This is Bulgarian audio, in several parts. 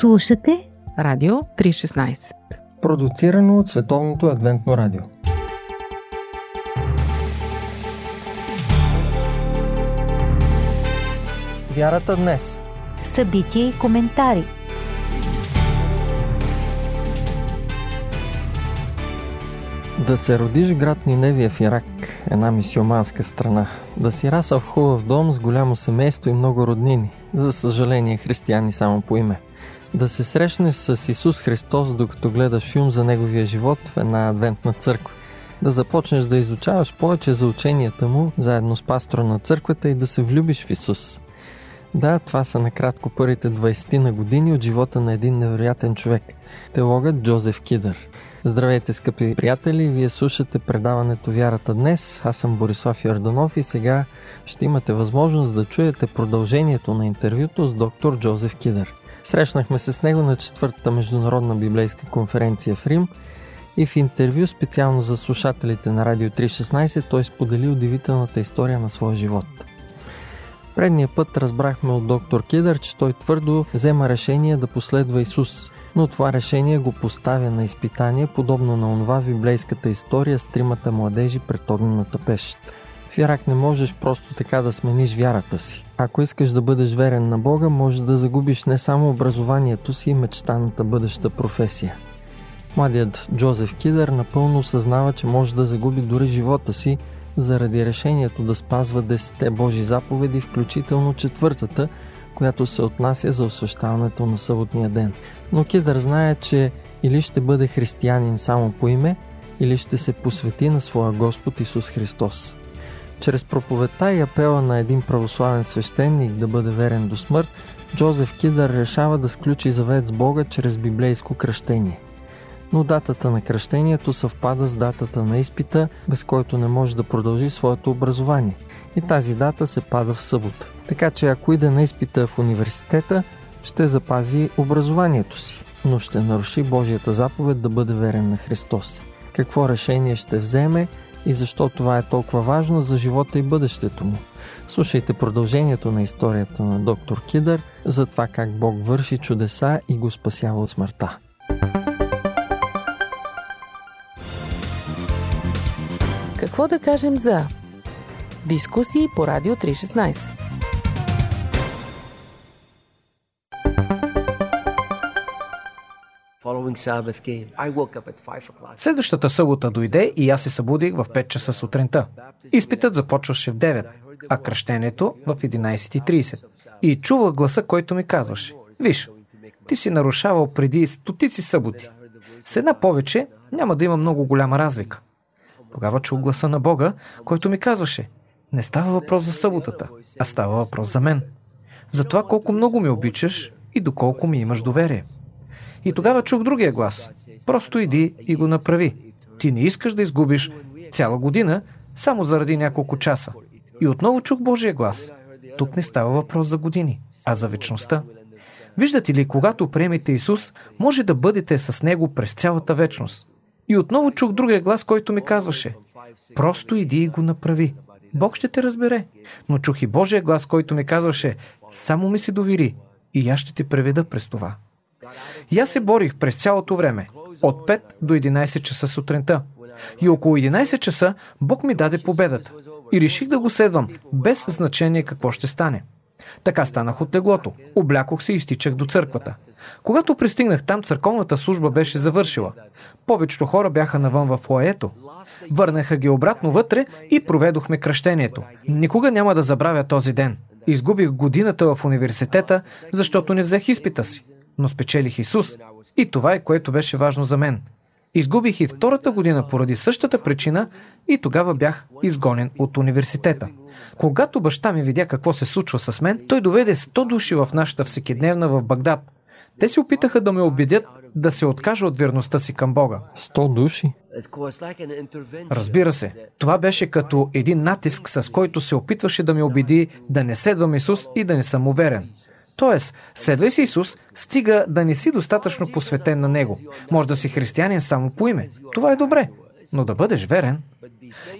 Слушате Радио 316 Продуцирано от Световното адвентно радио Вярата днес Събития и коментари Да се родиш в град Ниневия в Ирак, една мисиоманска страна. Да си расъл в хубав дом с голямо семейство и много роднини. За съжаление, християни само по име. Да се срещнеш с Исус Христос, докато гледаш филм за Неговия живот в една адвентна църква. Да започнеш да изучаваш повече за ученията му, заедно с пастора на църквата и да се влюбиш в Исус. Да, това са накратко първите 20 на години от живота на един невероятен човек – теологът Джозеф Кидър – Здравейте, скъпи приятели! Вие слушате предаването Вярата днес. Аз съм Борислав Йорданов и сега ще имате възможност да чуете продължението на интервюто с доктор Джозеф Кидър. Срещнахме се с него на четвъртата международна библейска конференция в Рим и в интервю специално за слушателите на Радио 316 той сподели удивителната история на своя живот. Предния път разбрахме от доктор Кидър, че той твърдо взема решение да последва Исус – но това решение го поставя на изпитание, подобно на онова библейската история с тримата младежи пред огнената пещ. В Ирак не можеш просто така да смениш вярата си. Ако искаш да бъдеш верен на Бога, може да загубиш не само образованието си и мечтаната бъдеща професия. Младият Джозеф Кидър напълно осъзнава, че може да загуби дори живота си заради решението да спазва 10 Божи заповеди, включително четвъртата, която се отнася за освещаването на съботния ден. Но Кидър знае, че или ще бъде християнин само по име, или ще се посвети на своя Господ Исус Христос. Чрез проповедта и апела на един православен свещеник да бъде верен до смърт, Джозеф Кидър решава да сключи завет с Бога чрез библейско кръщение. Но датата на кръщението съвпада с датата на изпита, без който не може да продължи своето образование. И тази дата се пада в събота. Така че ако иде на изпита в университета, ще запази образованието си, но ще наруши Божията заповед да бъде верен на Христос. Какво решение ще вземе и защо това е толкова важно за живота и бъдещето му? Слушайте продължението на историята на доктор Кидър за това как Бог върши чудеса и го спасява от смъртта. Какво да кажем за дискусии по Радио 316? Следващата събота дойде и аз се събудих в 5 часа сутринта. Изпитът започваше в 9, а кръщението в 11.30. И чувах гласа, който ми казваше. Виж, ти си нарушавал преди стотици съботи. С една повече няма да има много голяма разлика. Тогава чух гласа на Бога, който ми казваше. Не става въпрос за съботата, а става въпрос за мен. За това колко много ми обичаш и доколко ми имаш доверие. И тогава чух другия глас. Просто иди и го направи. Ти не искаш да изгубиш цяла година само заради няколко часа. И отново чух Божия глас. Тук не става въпрос за години, а за вечността. Виждате ли, когато приемете Исус, може да бъдете с Него през цялата вечност. И отново чух другия глас, който ми казваше Просто иди и го направи. Бог ще те разбере. Но чух и Божия глас, който ми казваше Само ми се довери и аз ще те преведа през това. И аз се борих през цялото време, от 5 до 11 часа сутринта. И около 11 часа Бог ми даде победата. И реших да го следвам, без значение какво ще стане. Така станах от леглото. Облякох се и стичах до църквата. Когато пристигнах там, църковната служба беше завършила. Повечето хора бяха навън в лоето. Върнаха ги обратно вътре и проведохме кръщението. Никога няма да забравя този ден. Изгубих годината в университета, защото не взех изпита си но спечелих Исус. И това е което беше важно за мен. Изгубих и втората година поради същата причина и тогава бях изгонен от университета. Когато баща ми видя какво се случва с мен, той доведе 100 души в нашата всекидневна в Багдад. Те се опитаха да ме убедят да се откажа от верността си към Бога. 100 души? Разбира се, това беше като един натиск, с който се опитваше да ме убеди да не следвам Исус и да не съм уверен. Тоест, следвай си Исус, стига да не си достатъчно посветен на Него. Може да си християнин само по име. Това е добре. Но да бъдеш верен.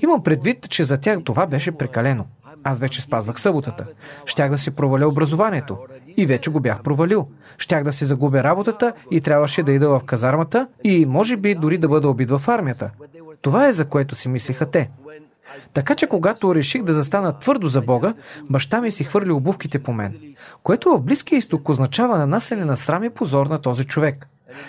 Имам предвид, че за тях това беше прекалено. аз вече спазвах съботата. Щях да си проваля образованието. И вече го бях провалил. Щях да си загубя работата и трябваше да ида в казармата и може би дори да бъда убит в армията. Това е за което си мислиха те. Така че когато реших да застана твърдо за Бога, баща ми си хвърли обувките по мен, което в Близкия изток означава нанасене на срам и позор на този човек.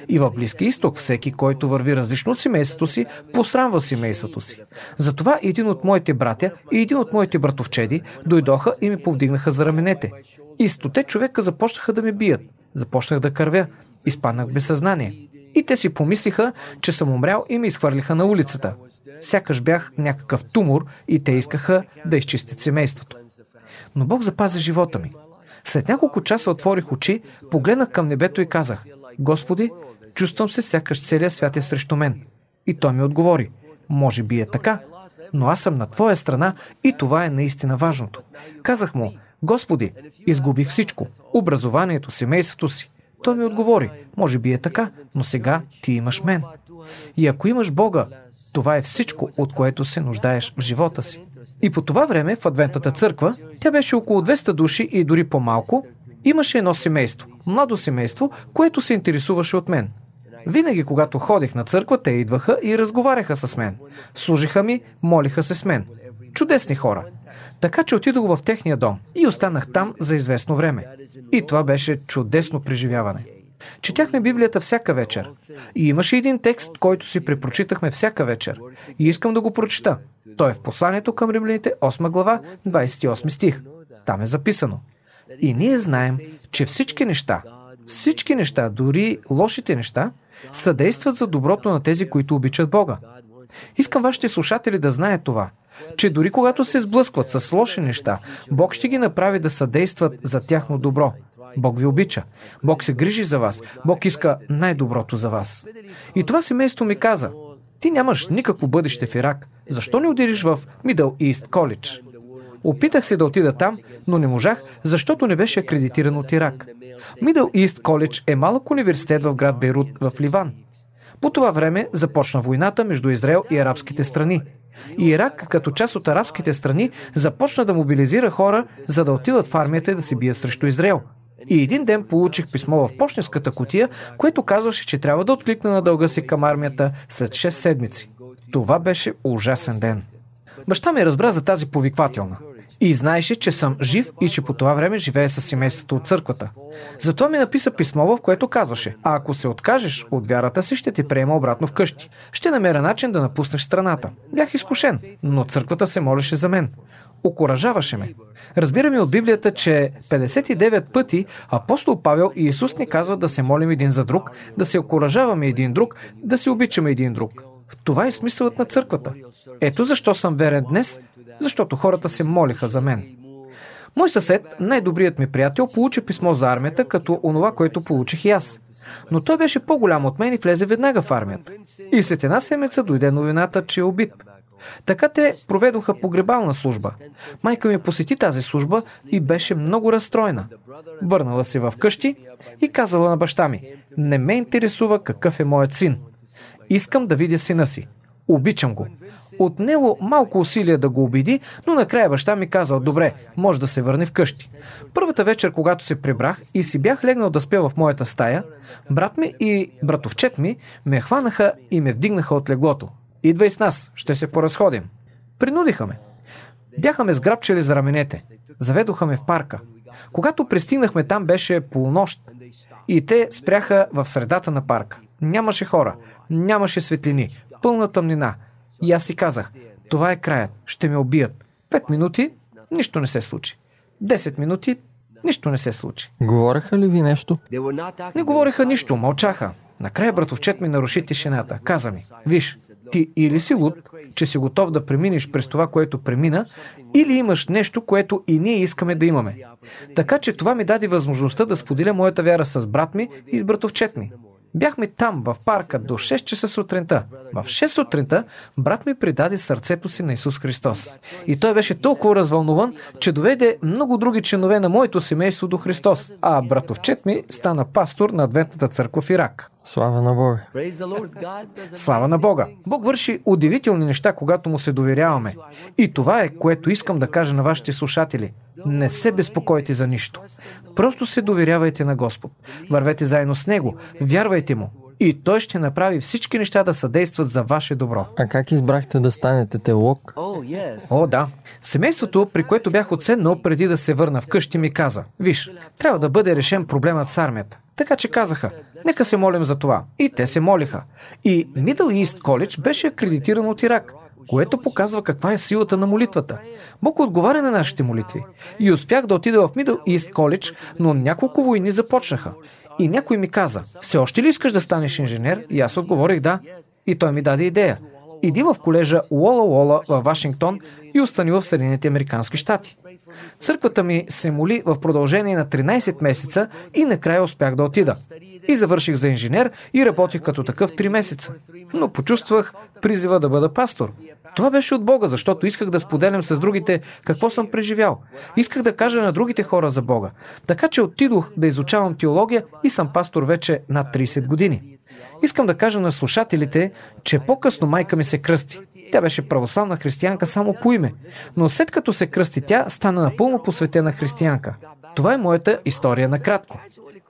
И в Близкия изток всеки, който върви различно от семейството си, посрамва семейството си. Затова един от моите братя и един от моите братовчеди дойдоха и ми повдигнаха за раменете. И стоте човека започнаха да ме бият. Започнах да кървя. Изпаднах без съзнание. И те си помислиха, че съм умрял и ме изхвърлиха на улицата. Сякаш бях някакъв тумор и те искаха да изчистят семейството. Но Бог запази живота ми. След няколко часа отворих очи, погледнах към небето и казах, Господи, чувствам се сякаш целият свят е срещу мен. И той ми отговори, може би е така, но аз съм на твоя страна и това е наистина важното. Казах му, Господи, изгубих всичко, образованието, семейството си. Той ми отговори, може би е така, но сега ти имаш мен. И ако имаш Бога, това е всичко, от което се нуждаеш в живота си. И по това време в Адвентната църква, тя беше около 200 души и дори по-малко, имаше едно семейство, младо семейство, което се интересуваше от мен. Винаги, когато ходих на църква, те идваха и разговаряха с мен. Служиха ми, молиха се с мен. Чудесни хора. Така че отидох в техния дом и останах там за известно време. И това беше чудесно преживяване. Четяхме Библията всяка вечер. И имаше един текст, който си препрочитахме всяка вечер. И искам да го прочита. Той е в посланието към римляните, 8 глава, 28 стих. Там е записано. И ние знаем, че всички неща, всички неща, дори лошите неща, съдействат за доброто на тези, които обичат Бога. Искам вашите слушатели да знаят това, че дори когато се сблъскват с лоши неща, Бог ще ги направи да съдействат за тяхно добро – Бог ви обича. Бог се грижи за вас. Бог иска най-доброто за вас. И това семейство ми каза, ти нямаш никакво бъдеще в Ирак. Защо не отидеш в Middle East College? Опитах се да отида там, но не можах, защото не беше акредитиран от Ирак. Middle East College е малък университет в град Бейрут в Ливан. По това време започна войната между Израел и арабските страни. И Ирак, като част от арабските страни, започна да мобилизира хора, за да отидат в армията и да се бият срещу Израел – и един ден получих писмо в почтенската котия, което казваше, че трябва да откликна на дълга си към армията след 6 седмици. Това беше ужасен ден. Баща ми разбра за тази повиквателна. И знаеше, че съм жив и че по това време живее с семейството от църквата. Затова ми написа писмо, в което казваше, а ако се откажеш от вярата си, ще те приема обратно вкъщи. Ще намеря начин да напуснеш страната. Бях изкушен, но църквата се молеше за мен окоръжаваше ме. Разбираме от Библията, че 59 пъти апостол Павел и Исус ни казват да се молим един за друг, да се окоръжаваме един друг, да се обичаме един друг. Това е смисълът на църквата. Ето защо съм верен днес, защото хората се молиха за мен. Мой съсед, най-добрият ми приятел, получи писмо за армията, като онова, което получих и аз. Но той беше по-голям от мен и влезе веднага в армията. И след една седмица дойде новината, че е убит. Така те проведоха погребална служба. Майка ми посети тази служба и беше много разстроена. Върнала се в къщи и казала на баща ми, не ме интересува какъв е моят син. Искам да видя сина си. Обичам го. Отнело малко усилие да го обиди, но накрая баща ми казал, добре, може да се върне вкъщи. Първата вечер, когато се прибрах и си бях легнал да спя в моята стая, брат ми и братовчет ми ме хванаха и ме вдигнаха от леглото. Идвай с нас, ще се поразходим. Принудиха ме. Бяха ме сграбчили за раменете. Заведоха ме в парка. Когато пристигнахме там беше полунощ и те спряха в средата на парка. Нямаше хора, нямаше светлини, пълна тъмнина. И аз си казах, това е краят, ще ме убият. Пет минути, нищо не се случи. Десет минути, нищо не се случи. Говореха ли ви нещо? Не говореха нищо, мълчаха. Накрая братовчет ми наруши тишината. Каза ми, виж, ти или си луд, че си готов да преминеш през това, което премина, или имаш нещо, което и ние искаме да имаме. Така че това ми даде възможността да споделя моята вяра с брат ми и с братовчет ми. Бяхме там, в парка, до 6 часа сутринта. В 6 сутринта брат ми предаде сърцето си на Исус Христос. И той беше толкова развълнуван, че доведе много други членове на моето семейство до Христос, а братовчет ми стана пастор на Адвентната църква в Ирак. Слава на Бога! Слава на Бога! Бог върши удивителни неща, когато му се доверяваме. И това е, което искам да кажа на вашите слушатели. Не се безпокойте за нищо. Просто се доверявайте на Господ. Вървете заедно с Него. Вярвайте Му. И Той ще направи всички неща да съдействат за ваше добро. А как избрахте да станете теолог? О, да. Семейството, при което бях отседнал преди да се върна вкъщи, ми каза, виж, трябва да бъде решен проблемът с армията. Така че казаха, нека се молим за това. И те се молиха. И Middle East College беше акредитиран от Ирак, което показва каква е силата на молитвата. Бог отговаря на нашите молитви. И успях да отида в Middle East College, но няколко войни започнаха. И някой ми каза, все още ли искаш да станеш инженер? И аз отговорих да. И той ми даде идея. Иди в колежа Уола Уола в Вашингтон и остани в Съединените Американски щати. Църквата ми се моли в продължение на 13 месеца и накрая успях да отида. И завърших за инженер и работих като такъв 3 месеца. Но почувствах призива да бъда пастор. Това беше от Бога, защото исках да споделям с другите какво съм преживял. Исках да кажа на другите хора за Бога. Така че отидох да изучавам теология и съм пастор вече над 30 години. Искам да кажа на слушателите, че по-късно майка ми се кръсти. Тя беше православна християнка само по име, но след като се кръсти тя, стана напълно посветена християнка. Това е моята история накратко.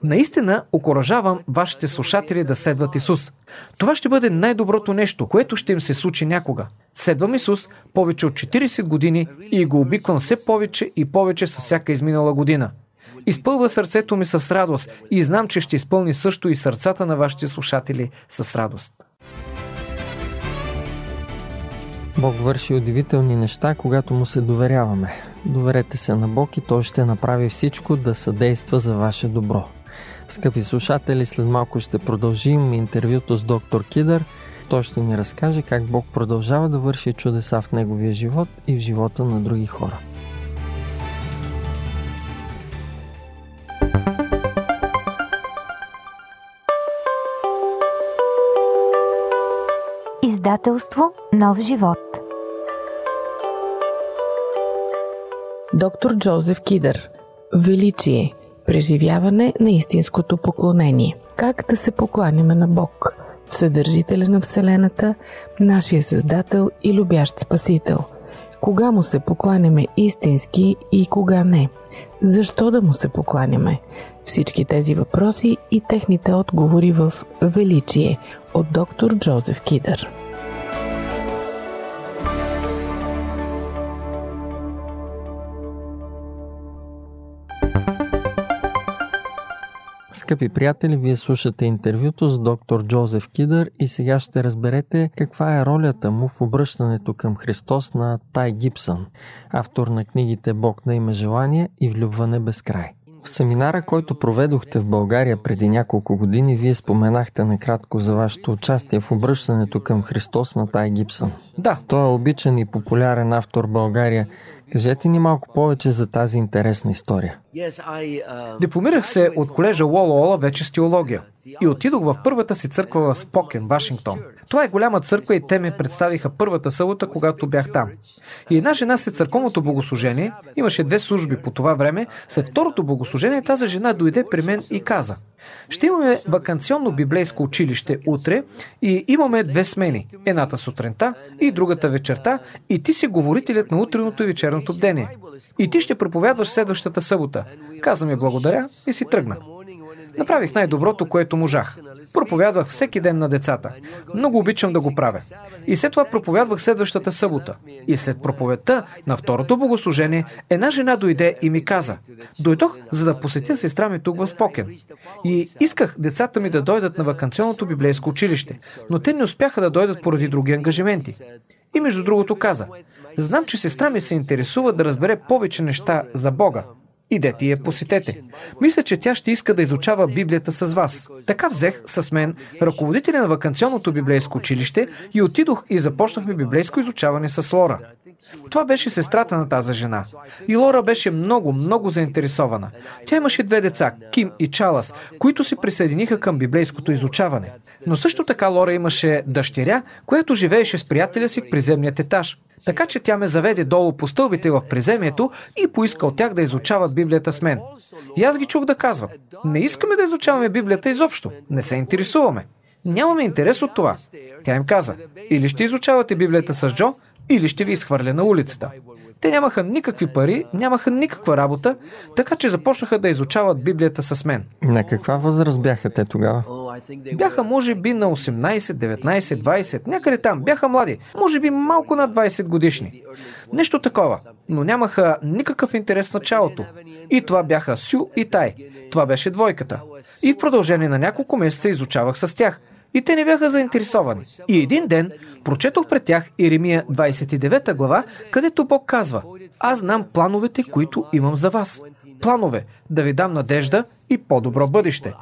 Наистина окоръжавам вашите слушатели да следват Исус. Това ще бъде най-доброто нещо, което ще им се случи някога. Следвам Исус повече от 40 години и го обиквам все повече и повече с всяка изминала година. Изпълва сърцето ми с радост и знам, че ще изпълни също и сърцата на вашите слушатели с радост. Бог върши удивителни неща, когато му се доверяваме. Доверете се на Бог и Той ще направи всичко да съдейства за ваше добро. Скъпи слушатели, след малко ще продължим интервюто с доктор Кидър. Той ще ни разкаже как Бог продължава да върши чудеса в неговия живот и в живота на други хора. Издателство Нов живот. Доктор Джозеф Кидър. Величие. Преживяване на истинското поклонение. Как да се покланяме на Бог, Вседържителя на Вселената, нашия Създател и любящ Спасител. Кога му се покланяме истински и кога не? Защо да му се покланяме? Всички тези въпроси и техните отговори в Величие от доктор Джозеф Кидър. Скъпи приятели, вие слушате интервюто с доктор Джозеф Кидър и сега ще разберете каква е ролята му в обръщането към Христос на Тай Гибсън, автор на книгите Бог на има желание и Влюбване без край. В семинара, който проведохте в България преди няколко години, вие споменахте накратко за вашето участие в обръщането към Христос на Тай Гибсън. Да. Той е обичан и популярен автор България. Кажете ни малко повече за тази интересна история. Дипломирах се от колежа Уола Ола вече с теология и отидох в първата си църква в Спокен, Вашингтон. Това е голяма църква и те ме представиха първата събота, когато бях там. И една жена след църковното богослужение, имаше две служби по това време, след второто богослужение тази жена дойде при мен и каза ще имаме вакансионно библейско училище утре и имаме две смени. Едната сутринта и другата вечерта и ти си говорителят на утреното и вечерното бдение. И ти ще проповядваш следващата събота. Каза ми благодаря и си тръгна. Направих най-доброто, което можах. Проповядвах всеки ден на децата. Много обичам да го правя. И след това проповядвах следващата събота. И след проповедта на второто богослужение, една жена дойде и ми каза, дойдох, за да посетя сестра ми тук в Спокен. И исках децата ми да дойдат на вакансионното библейско училище, но те не успяха да дойдат поради други ангажименти. И между другото каза, знам, че сестра ми се интересува да разбере повече неща за Бога, Идете и я посетете. Мисля, че тя ще иска да изучава Библията с вас. Така взех с мен ръководителя на вакансионното библейско училище и отидох и започнахме библейско изучаване с Лора. Това беше сестрата на тази жена. И Лора беше много, много заинтересована. Тя имаше две деца, Ким и Чалас, които се присъединиха към библейското изучаване. Но също така Лора имаше дъщеря, която живееше с приятеля си в приземният етаж. Така че тя ме заведе долу по стълбите в приземието и поиска от тях да изучават Библията с мен. И аз ги чух да казват, не искаме да изучаваме Библията изобщо, не се интересуваме. Нямаме интерес от това. Тя им каза, или ще изучавате Библията с Джо, или ще ви изхвърля на улицата. Те нямаха никакви пари, нямаха никаква работа, така че започнаха да изучават Библията с мен. На каква възраст бяха те тогава? Бяха може би на 18, 19, 20, някъде там. Бяха млади, може би малко над 20 годишни. Нещо такова, но нямаха никакъв интерес в началото. И това бяха Сю и Тай. Това беше двойката. И в продължение на няколко месеца изучавах с тях. И те не бяха заинтересовани. И един ден прочетох пред тях Иеремия 29 глава, където Бог казва Аз знам плановете, които имам за вас. Планове да ви дам надежда и по-добро бъдеще.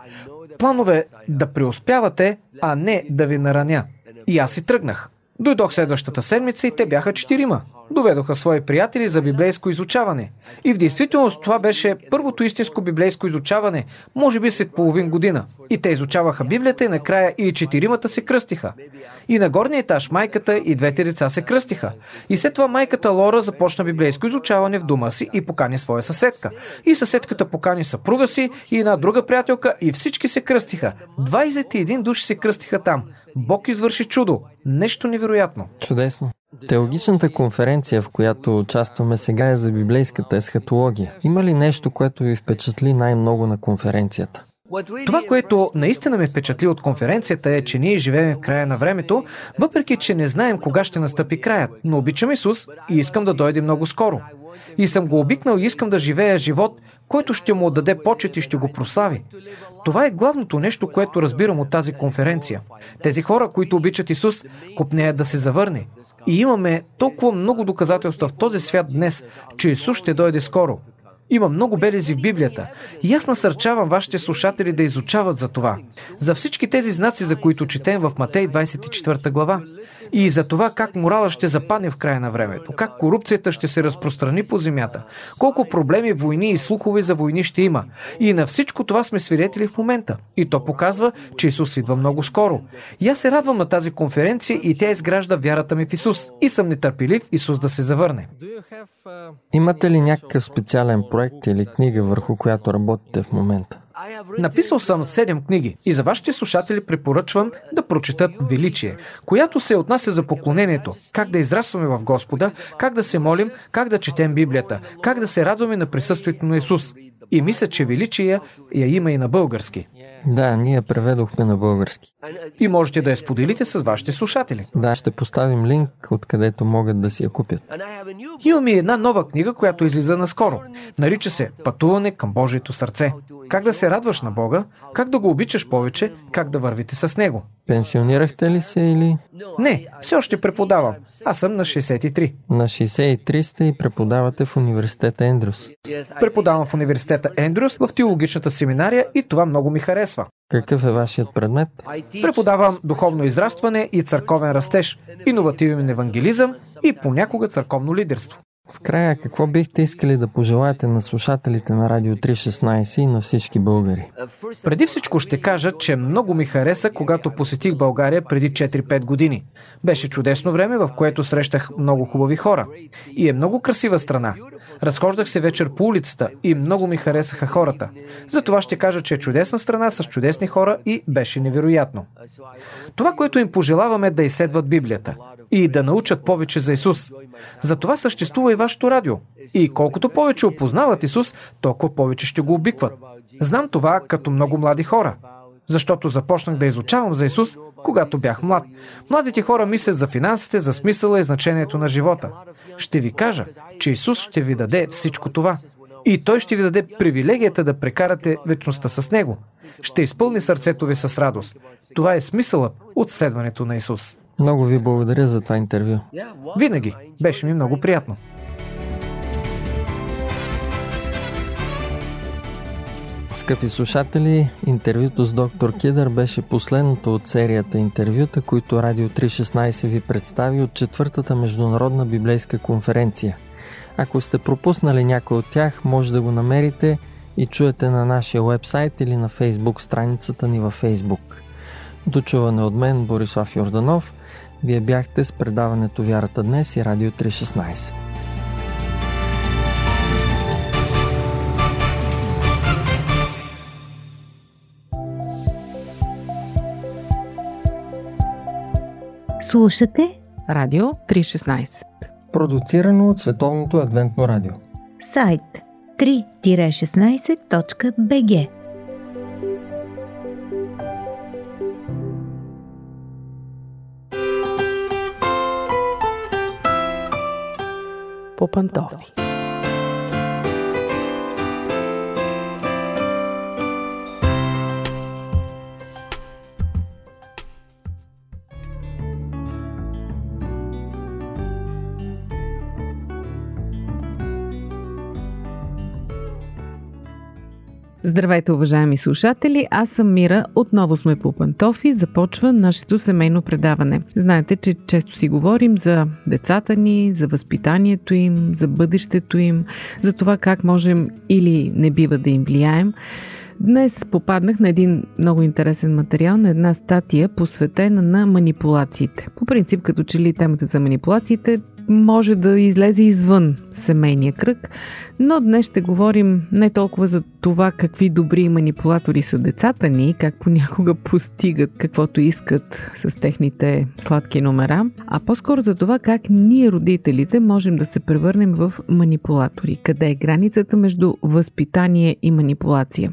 Планове да преуспявате, а не да ви нараня. И аз си тръгнах. Дойдох следващата седмица и те бяха четирима. Доведоха свои приятели за библейско изучаване. И в действителност това беше първото истинско библейско изучаване, може би след половин година. И те изучаваха Библията и накрая и четиримата се кръстиха. И на горния етаж майката и двете деца се кръстиха. И след това майката Лора започна библейско изучаване в дома си и покани своя съседка. И съседката покани съпруга си и една друга приятелка и всички се кръстиха. 21 души се кръстиха там. Бог извърши чудо. Нещо невероятно. Чудесно. Теологичната конференция, в която участваме сега е за библейската есхатология. Има ли нещо, което ви впечатли най-много на конференцията? Това, което наистина ме впечатли от конференцията е, че ние живеем в края на времето, въпреки че не знаем кога ще настъпи краят. Но обичам Исус и искам да дойде много скоро. И съм го обикнал и искам да живея живот, който ще му отдаде почет и ще го прослави. Това е главното нещо, което разбирам от тази конференция. Тези хора, които обичат Исус, купнеят да се завърне. И имаме толкова много доказателства в този свят днес, че Исус ще дойде скоро. Има много белези в Библията. И аз насърчавам вашите слушатели да изучават за това. За всички тези знаци, за които четем в Матей 24 глава. И за това как морала ще западне в края на времето. Как корупцията ще се разпространи по земята. Колко проблеми, войни и слухове за войни ще има. И на всичко това сме свидетели в момента. И то показва, че Исус идва много скоро. И аз се радвам на тази конференция и тя изгражда вярата ми в Исус. И съм нетърпелив Исус да се завърне. Имате ли някакъв специален проект или книга, върху която работите в момента? Написал съм 7 книги и за вашите слушатели препоръчвам да прочетат Величие, която се отнася за поклонението, как да израстваме в Господа, как да се молим, как да четем Библията, как да се радваме на присъствието на Исус. И мисля, че Величие я има и на български. Да, ние преведохме на български. И можете да я споделите с вашите слушатели. Да, ще поставим линк, откъдето могат да си я купят. Имаме и една нова книга, която излиза наскоро. Нарича се Пътуване към Божието сърце. Как да се радваш на Бога, как да го обичаш повече, как да вървите с Него. Пенсионирахте ли се или? Не, все още преподавам. Аз съм на 63. На 63 сте и преподавате в университета Ендрюс. Преподавам в университета Ендрюс в теологичната семинария и това много ми харесва. Какъв е вашият предмет? Преподавам духовно израстване и църковен растеж, иновативен евангелизъм и понякога църковно лидерство. В края, какво бихте искали да пожелаете на слушателите на Радио 316 и на всички българи? Преди всичко ще кажа, че много ми хареса, когато посетих България преди 4-5 години. Беше чудесно време, в което срещах много хубави хора. И е много красива страна. Разхождах се вечер по улицата и много ми харесаха хората. Затова ще кажа, че е чудесна страна с чудесни хора и беше невероятно. Това, което им пожелаваме е да изследват Библията и да научат повече за Исус. Затова съществува и вашето радио. И колкото повече опознават Исус, толкова повече ще го обикват. Знам това като много млади хора. Защото започнах да изучавам за Исус, когато бях млад. Младите хора мислят за финансите, за смисъла и значението на живота. Ще ви кажа, че Исус ще ви даде всичко това. И Той ще ви даде привилегията да прекарате вечността с Него. Ще изпълни сърцето ви с радост. Това е смисълът от следването на Исус. Много ви благодаря за това интервю. Винаги. Беше ми много приятно. Скъпи слушатели, интервюто с доктор Кидър беше последното от серията интервюта, които Радио 316 ви представи от четвъртата международна библейска конференция. Ако сте пропуснали някой от тях, може да го намерите и чуете на нашия вебсайт или на фейсбук страницата ни във фейсбук. Дочуване от мен Борислав Йорданов. Вие бяхте с предаването Вярата днес и Радио 316. Слушате Радио 316 Продуцирано от Световното адвентно радио. Сайт 3-16.bg По пантофи. Здравейте, уважаеми слушатели! Аз съм Мира. Отново сме по пантофи. Започва нашето семейно предаване. Знаете, че често си говорим за децата ни, за възпитанието им, за бъдещето им, за това как можем или не бива да им влияем. Днес попаднах на един много интересен материал, на една статия, посветена на манипулациите. По принцип, като че ли темата за манипулациите може да излезе извън семейния кръг, но днес ще говорим не толкова за това какви добри манипулатори са децата ни, как понякога постигат каквото искат с техните сладки номера, а по-скоро за това как ние, родителите, можем да се превърнем в манипулатори. Къде е границата между възпитание и манипулация?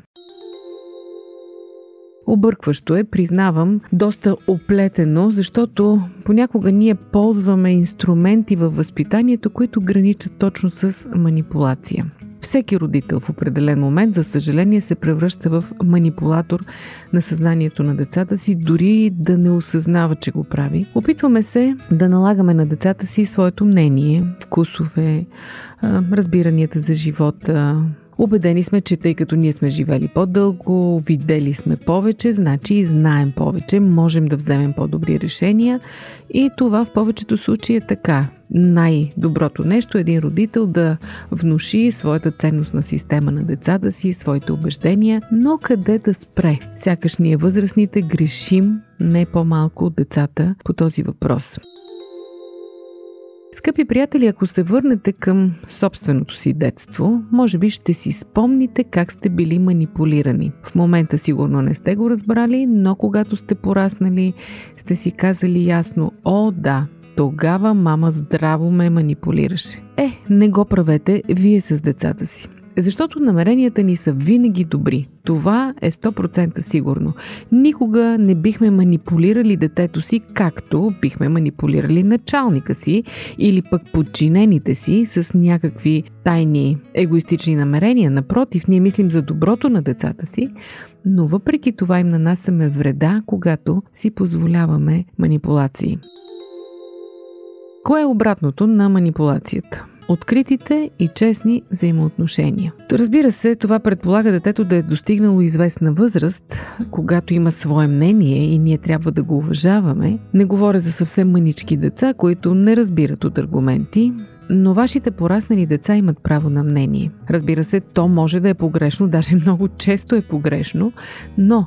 Объркващо е, признавам, доста оплетено, защото понякога ние ползваме инструменти във възпитанието, които граничат точно с манипулация. Всеки родител в определен момент, за съжаление, се превръща в манипулатор на съзнанието на децата си, дори да не осъзнава, че го прави. Опитваме се да налагаме на децата си своето мнение, вкусове, разбиранията за живота, Обедени сме, че тъй като ние сме живели по-дълго, видели сме повече, значи и знаем повече, можем да вземем по-добри решения и това в повечето случаи е така. Най-доброто нещо е един родител да внуши своята ценностна система на децата си, своите убеждения, но къде да спре? Сякаш ние възрастните грешим не по-малко от децата по този въпрос. Скъпи приятели, ако се върнете към собственото си детство, може би ще си спомните как сте били манипулирани. В момента сигурно не сте го разбрали, но когато сте пораснали, сте си казали ясно, о да, тогава мама здраво ме манипулираше. Е, не го правете вие с децата си. Защото намеренията ни са винаги добри. Това е 100% сигурно. Никога не бихме манипулирали детето си, както бихме манипулирали началника си или пък подчинените си с някакви тайни егоистични намерения. Напротив, ние мислим за доброто на децата си, но въпреки това им нанасяме вреда, когато си позволяваме манипулации. Кое е обратното на манипулацията? Откритите и честни взаимоотношения. Разбира се, това предполага детето да е достигнало известна възраст, когато има свое мнение и ние трябва да го уважаваме. Не говоря за съвсем мънички деца, които не разбират от аргументи, но вашите пораснали деца имат право на мнение. Разбира се, то може да е погрешно, даже много често е погрешно, но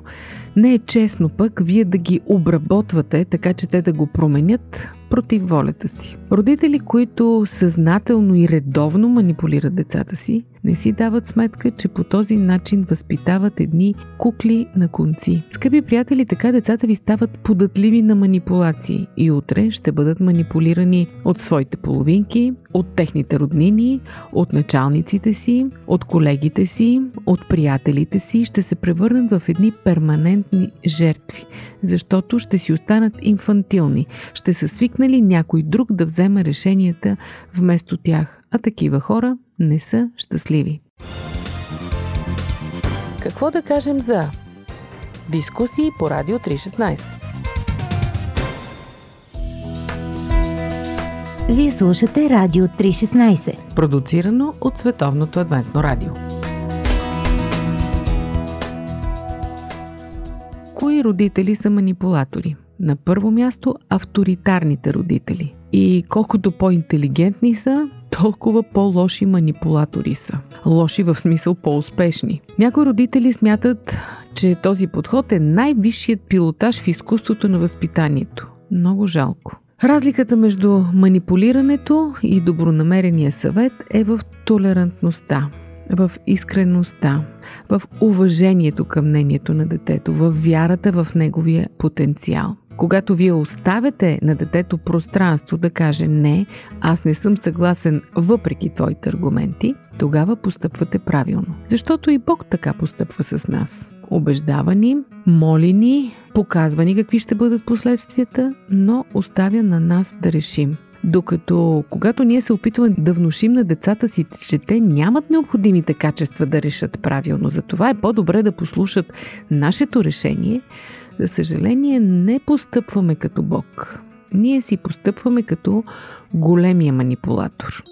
не е честно пък вие да ги обработвате, така че те да го променят против волята си. Родители, които съзнателно и редовно манипулират децата си, не си дават сметка, че по този начин възпитават едни кукли на конци. Скъпи приятели, така децата ви стават податливи на манипулации и утре ще бъдат манипулирани от своите половинки, от техните роднини, от началниците си, от колегите си, от приятелите си, ще се превърнат в едни перманентни жертви, защото ще си останат инфантилни, ще са свикнали някой друг да вземе решенията вместо тях, а такива хора не са щастливи. Какво да кажем за дискусии по Радио 316? Вие слушате Радио 316. Продуцирано от Световното адвентно радио. Кои родители са манипулатори? На първо място авторитарните родители. И колкото по-интелигентни са, толкова по-лоши манипулатори са. Лоши в смисъл по-успешни. Някои родители смятат, че този подход е най-висшият пилотаж в изкуството на възпитанието. Много жалко. Разликата между манипулирането и добронамерения съвет е в толерантността, в искреността, в уважението към мнението на детето, в вярата в неговия потенциал. Когато вие оставяте на детето пространство да каже не, аз не съм съгласен въпреки твоите аргументи, тогава постъпвате правилно. Защото и Бог така постъпва с нас. Обеждава ни, моли ни, показва ни какви ще бъдат последствията, но оставя на нас да решим. Докато когато ние се опитваме да внушим на децата си, че те нямат необходимите качества да решат правилно, затова е по-добре да послушат нашето решение, за съжаление не постъпваме като Бог. Ние си постъпваме като големия манипулатор.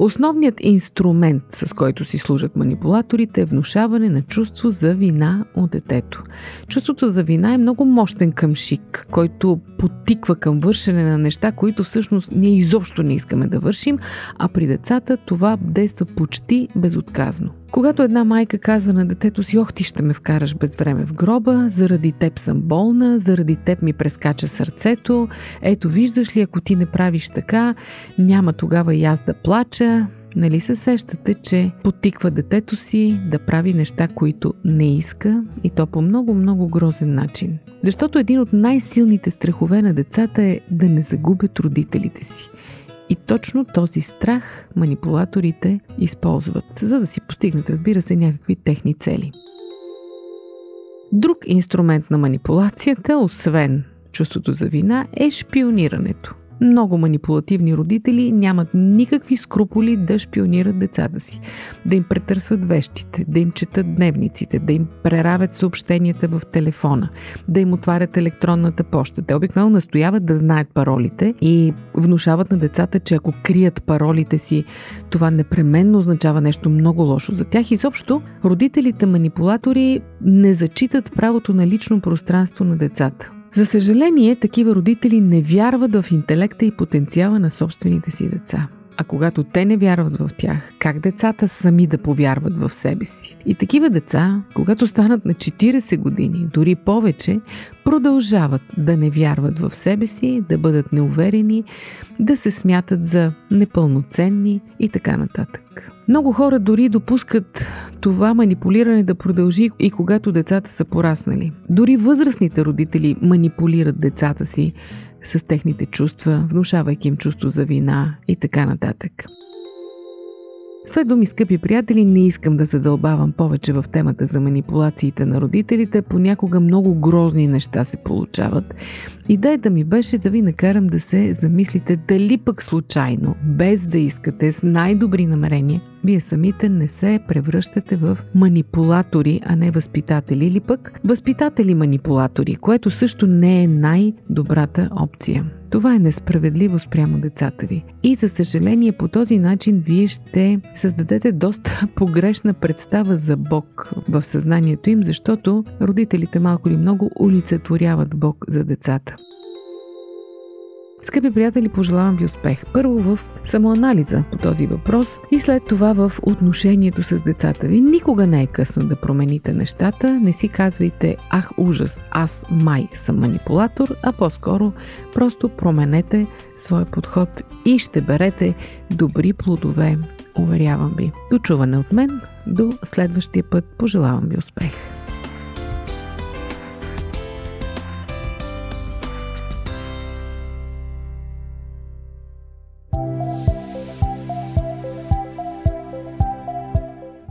Основният инструмент, с който си служат манипулаторите, е внушаване на чувство за вина от детето. Чувството за вина е много мощен къмшик, който потиква към вършене на неща, които всъщност ние изобщо не искаме да вършим, а при децата това действа почти безотказно. Когато една майка казва на детето си, ох ти ще ме вкараш без време в гроба, заради теб съм болна, заради теб ми прескача сърцето, ето виждаш ли, ако ти не правиш така, няма тогава и аз да плача, Нали се сещате, че потиква детето си да прави неща, които не иска и то по много-много грозен начин? Защото един от най-силните страхове на децата е да не загубят родителите си. И точно този страх манипулаторите използват, за да си постигнат, разбира се, някакви техни цели. Друг инструмент на манипулацията, освен чувството за вина, е шпионирането. Много манипулативни родители нямат никакви скруполи да шпионират децата си, да им претърсват вещите, да им четат дневниците, да им преравят съобщенията в телефона, да им отварят електронната почта. Те обикновено настояват да знаят паролите и внушават на децата, че ако крият паролите си, това непременно означава нещо много лошо за тях. Изобщо, родителите манипулатори не зачитат правото на лично пространство на децата. За съжаление, такива родители не вярват в интелекта и потенциала на собствените си деца. А когато те не вярват в тях, как децата сами да повярват в себе си? И такива деца, когато станат на 40 години, дори повече, продължават да не вярват в себе си, да бъдат неуверени, да се смятат за непълноценни и така нататък. Много хора дори допускат това манипулиране да продължи и когато децата са пораснали. Дори възрастните родители манипулират децата си с техните чувства, внушавайки им чувство за вина и така нататък. След думи, скъпи приятели, не искам да задълбавам повече в темата за манипулациите на родителите. Понякога много грозни неща се получават. Идеята ми беше да ви накарам да се замислите дали пък случайно, без да искате, с най-добри намерения, вие самите не се превръщате в манипулатори, а не възпитатели или пък възпитатели-манипулатори, което също не е най-добрата опция. Това е несправедливо спрямо децата ви. И за съжаление по този начин вие ще създадете доста погрешна представа за Бог в съзнанието им, защото родителите малко или много улицетворяват Бог за децата. Скъпи приятели, пожелавам ви успех. Първо в самоанализа по този въпрос и след това в отношението с децата ви. Никога не е късно да промените нещата. Не си казвайте, ах ужас, аз май съм манипулатор, а по-скоро просто променете своя подход и ще берете добри плодове. Уверявам ви. До чуване от мен, до следващия път. Пожелавам ви успех.